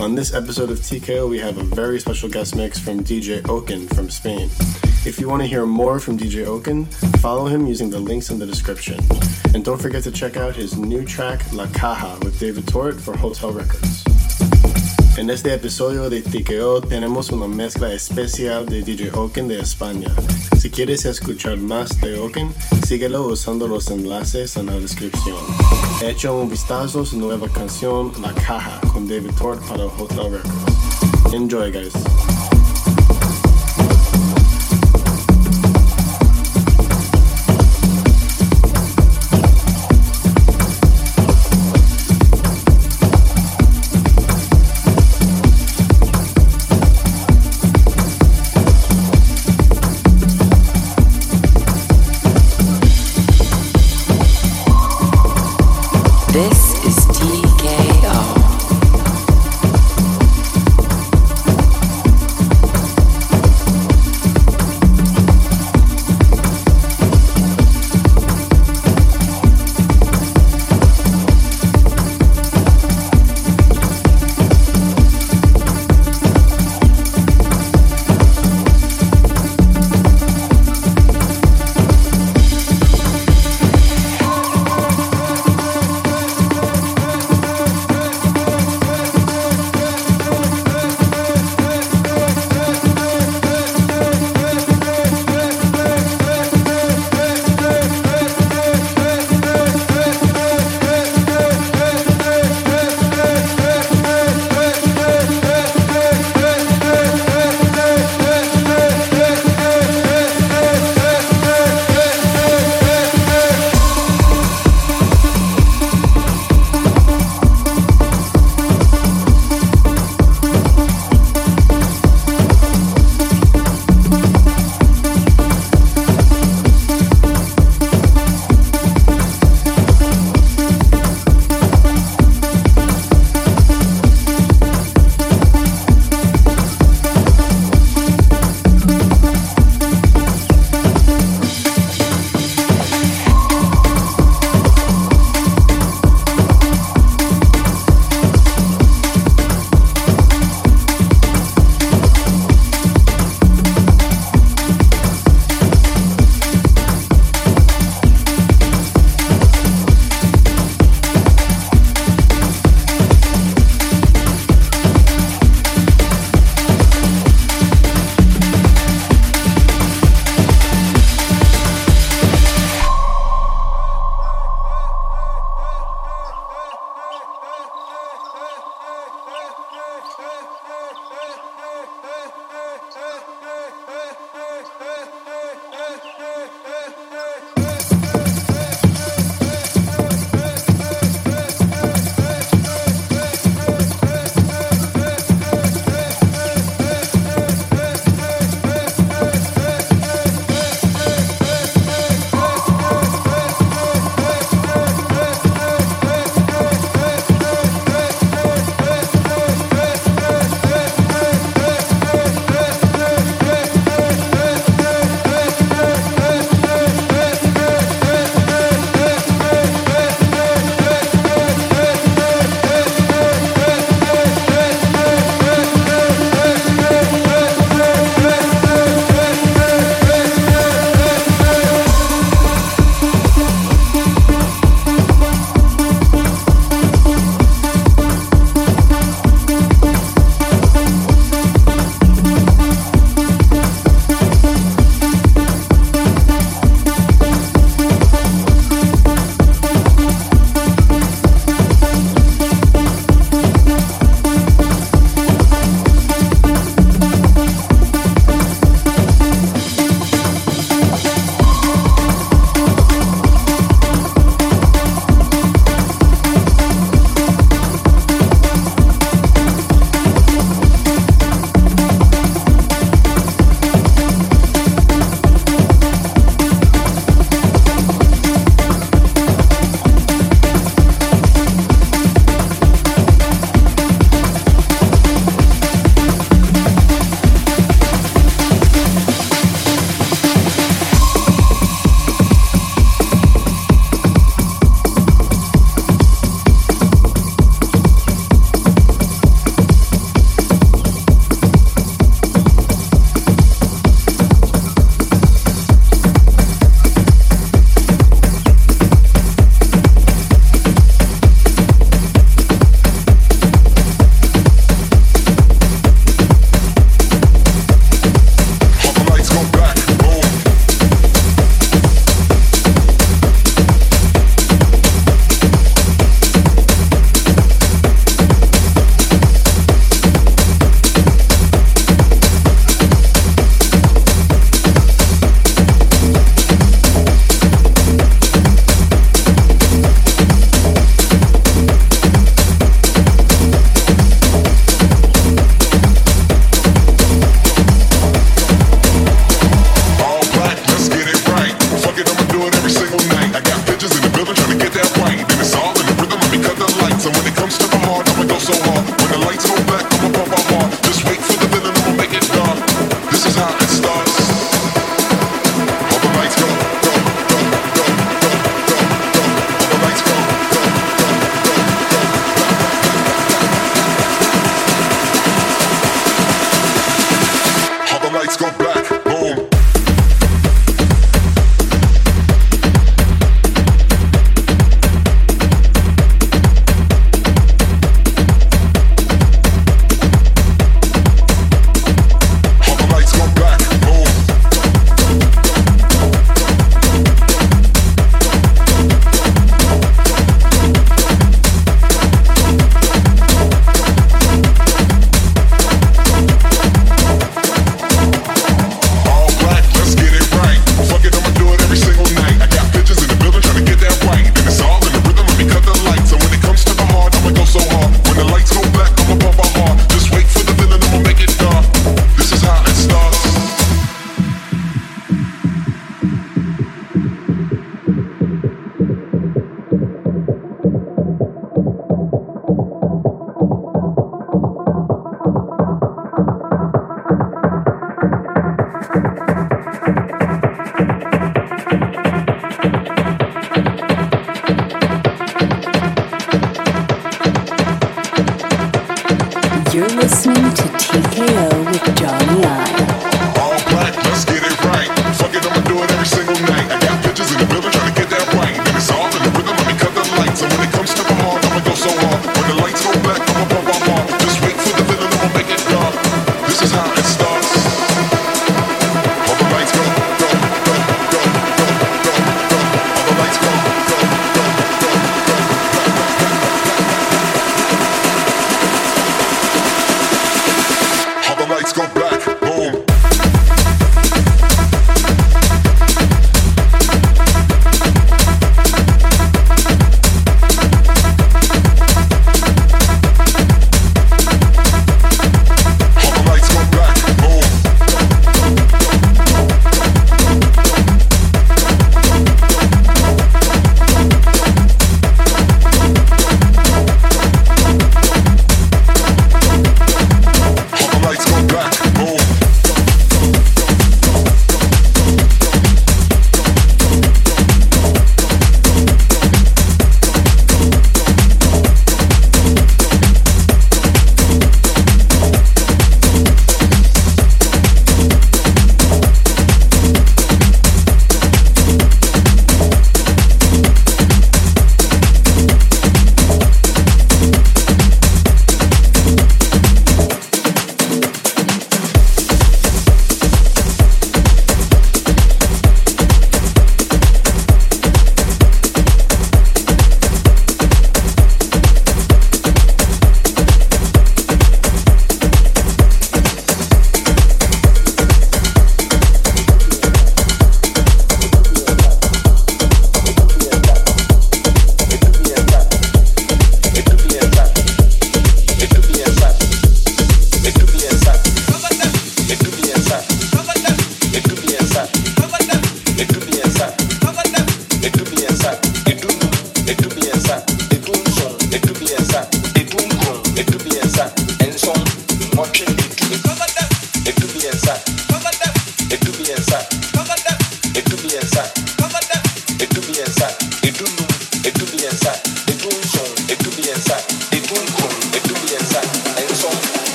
On this episode of TKO, we have a very special guest mix from DJ Oken from Spain. If you want to hear more from DJ Oken, follow him using the links in the description. And don't forget to check out his new track La Caja with David Tort for Hotel Records. En este episodio de TKO tenemos una mezcla especial de DJ Oken de España. Si quieres escuchar más de Oken, síguelo usando los enlaces en la descripción. Echa un vistazo a su nueva canción La Caja con David Tort para Hotel Records. Enjoy guys.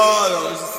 stars.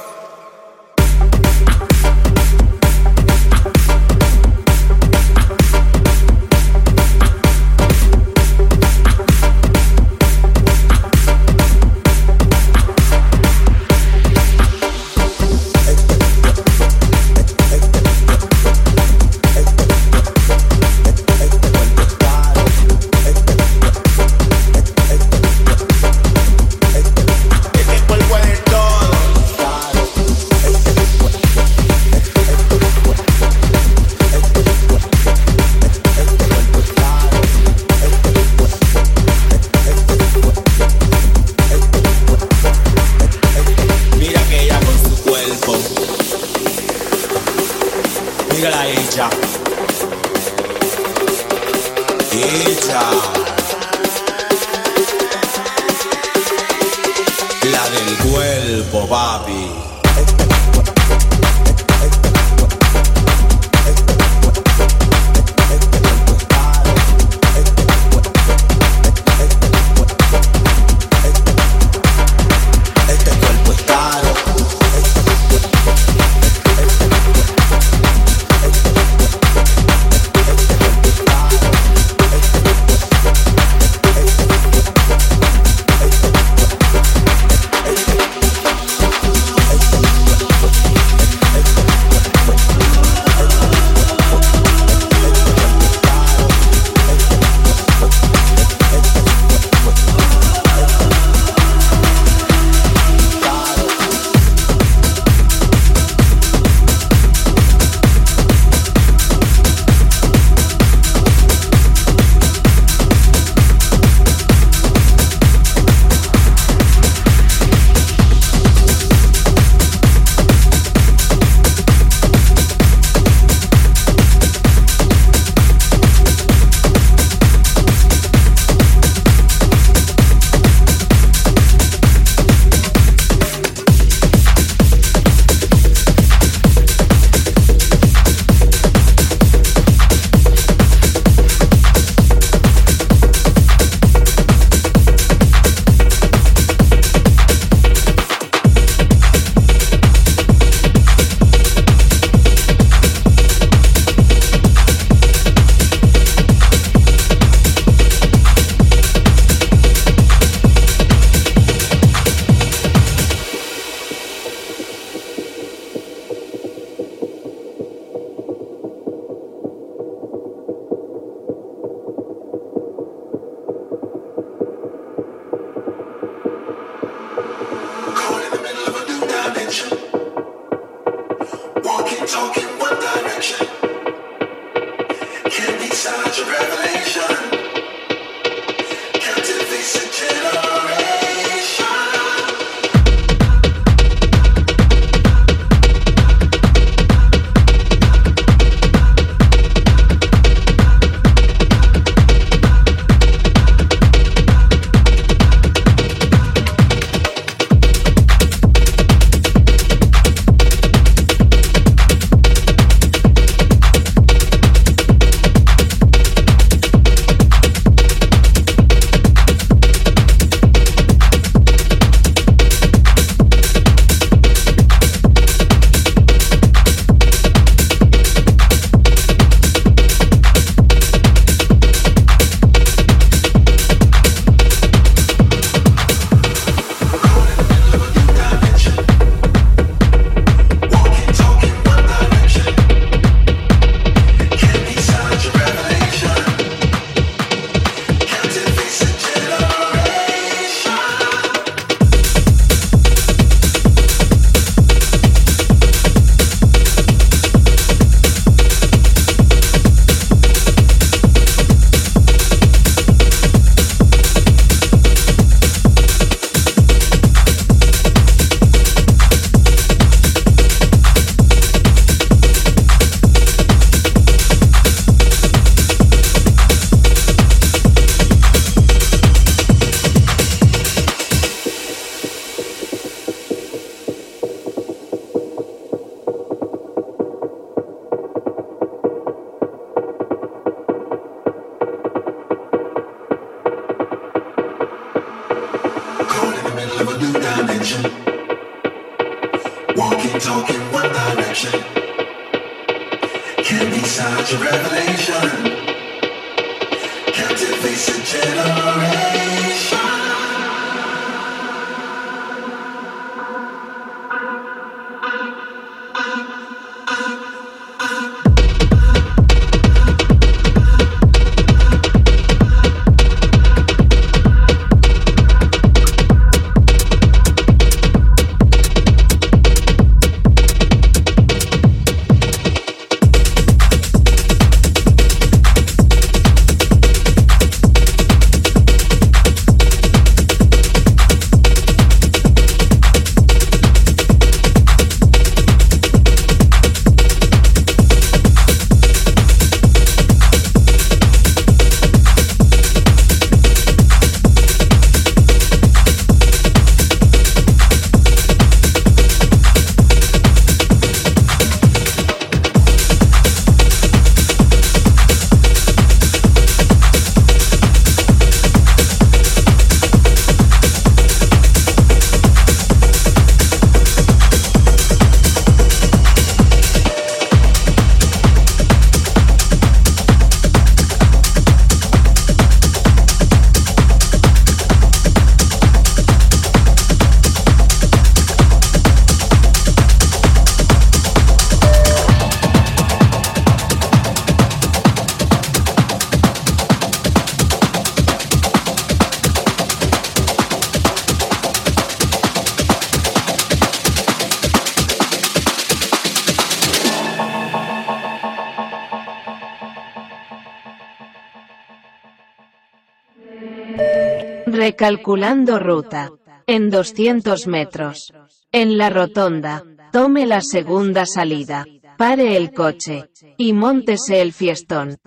Recalculando ruta. En 200 metros. En la rotonda. Tome la segunda salida. Pare el coche. Y móntese el fiestón.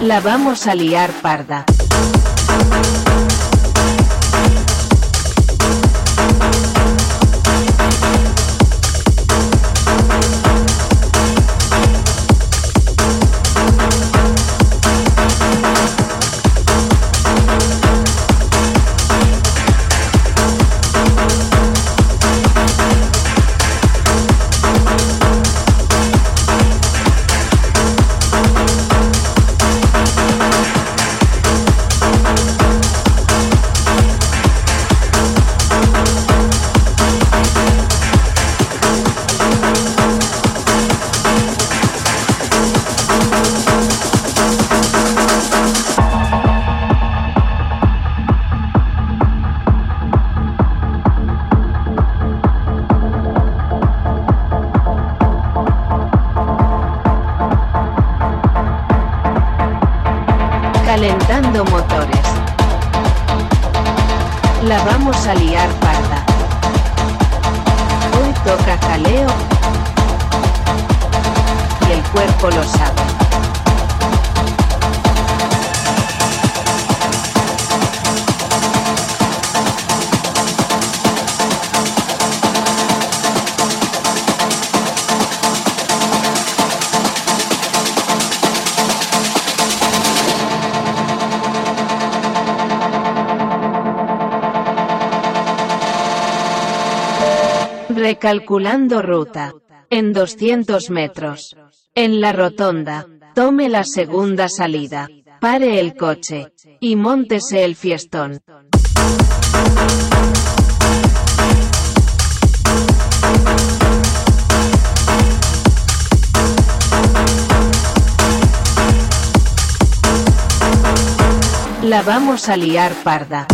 La vamos a liar parda. Recalculando ruta. En 200 metros. En la rotonda. Tome la segunda salida. Pare el coche. Y móntese el fiestón. La vamos a liar parda.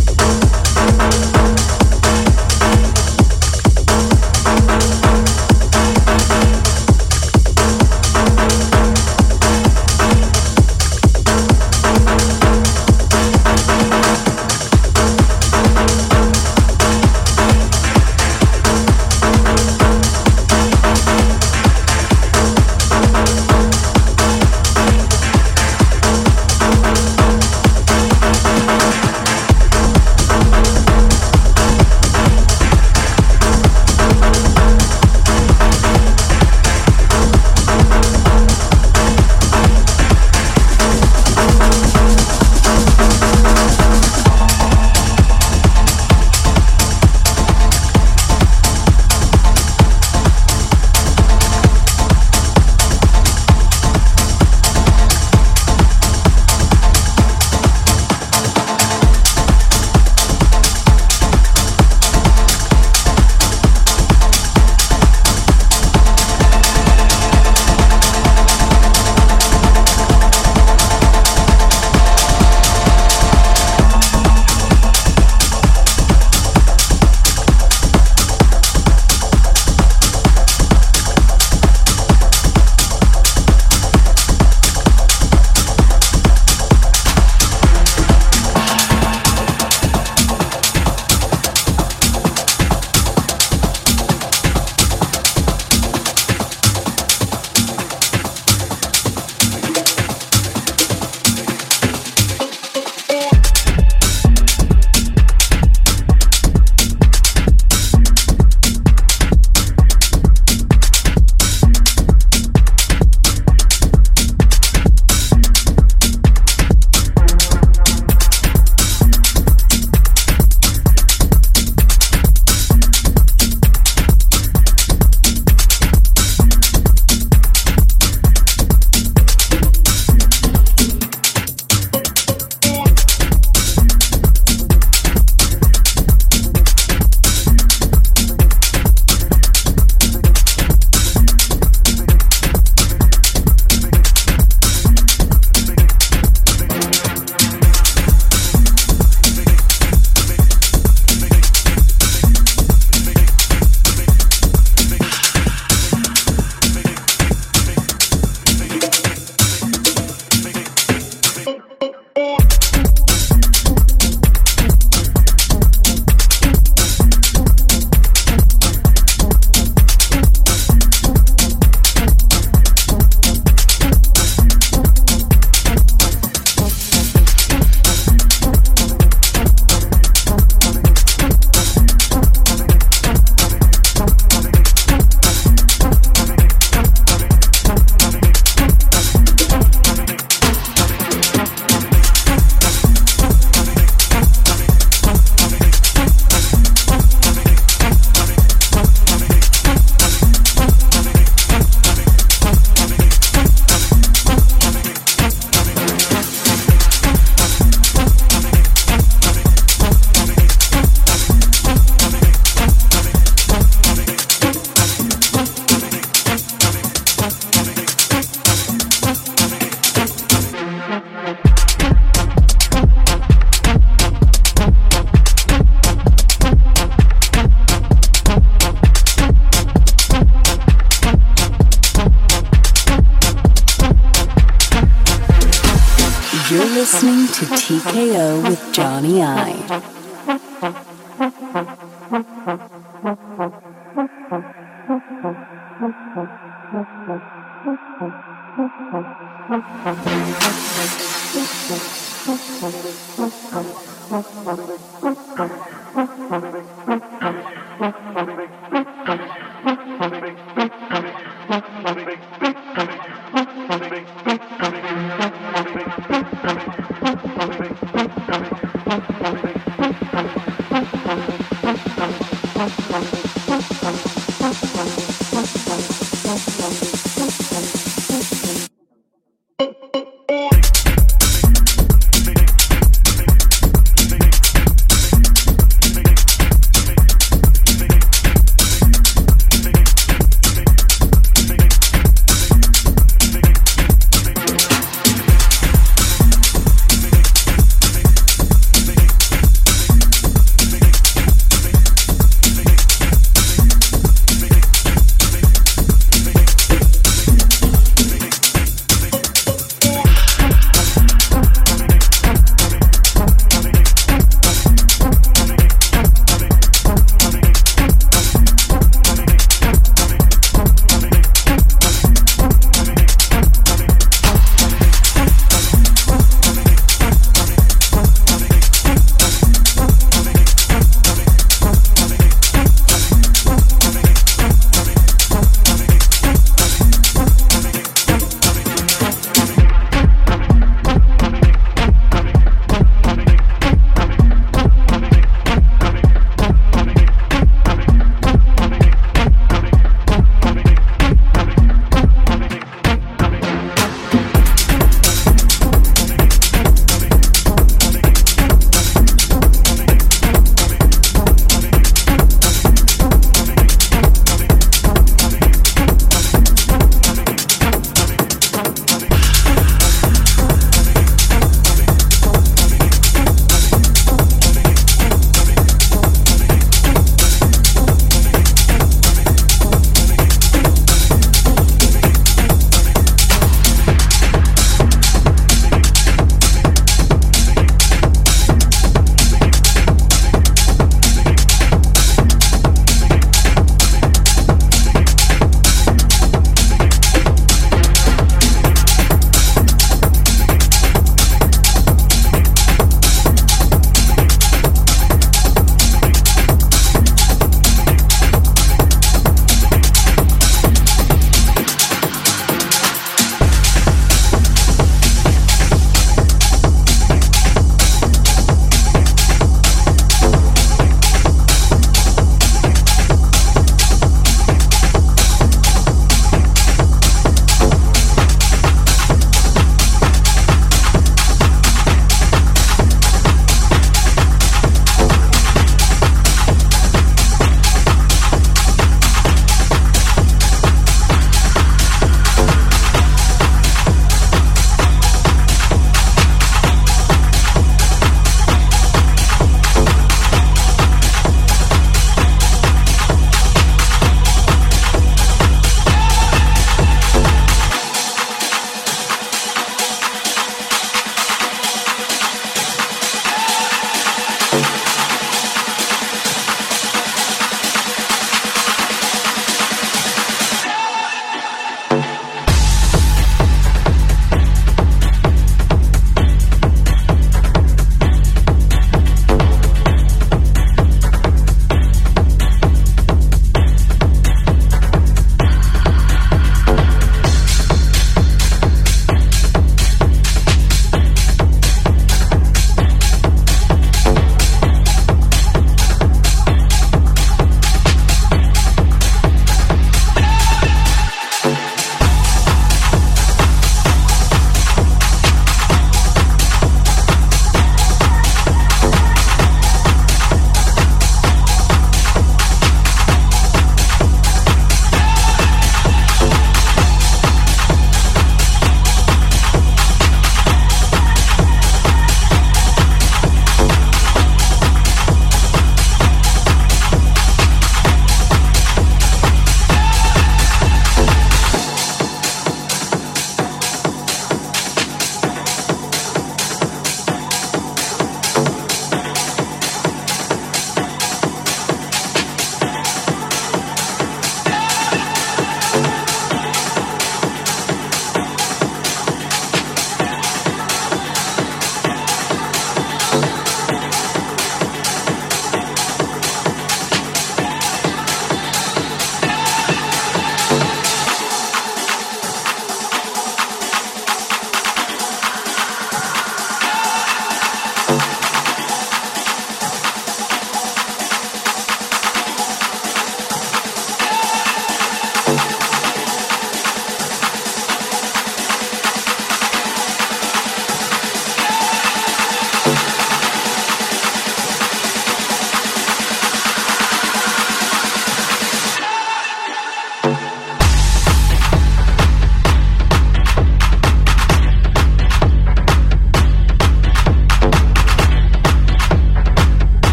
You're listening to TKO with Johnny I.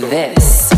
This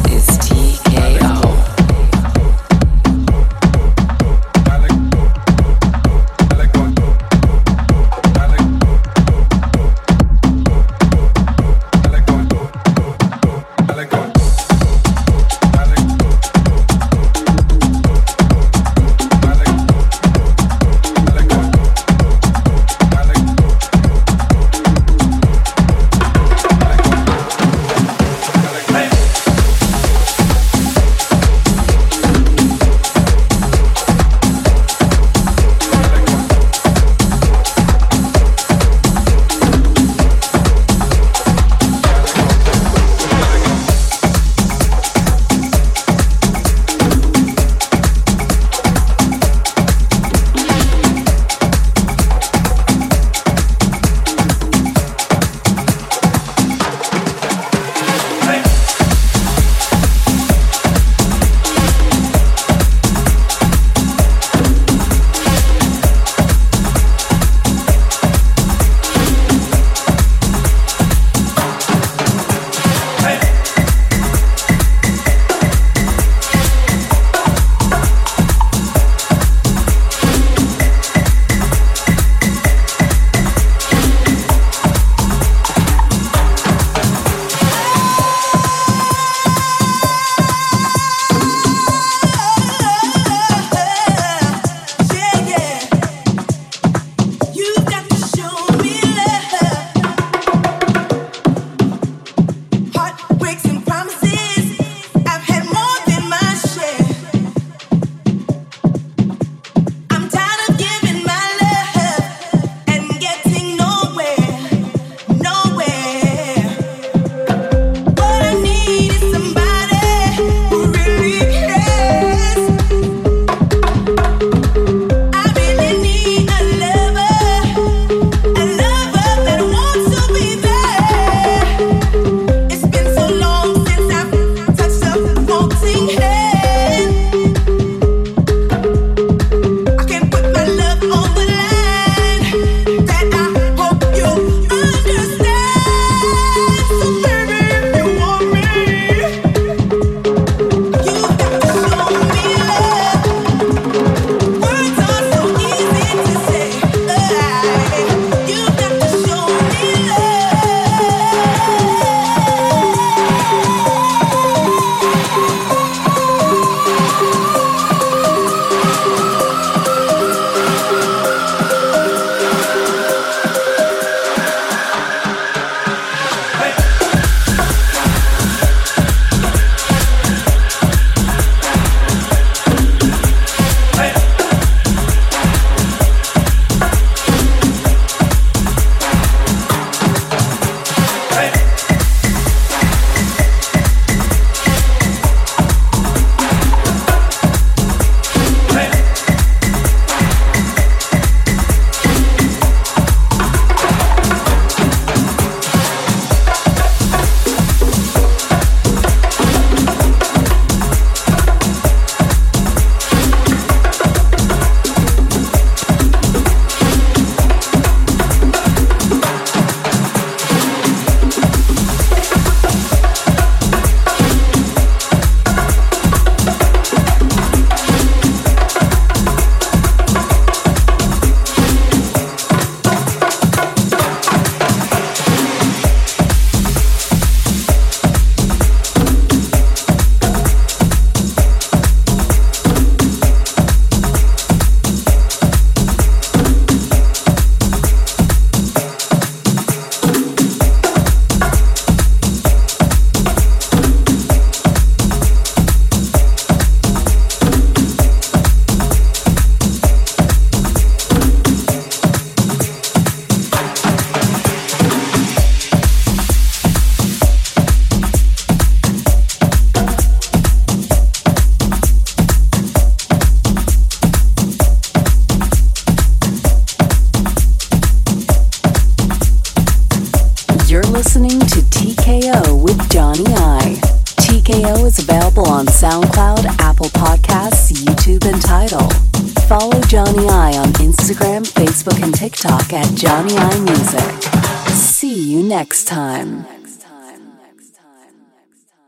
next time.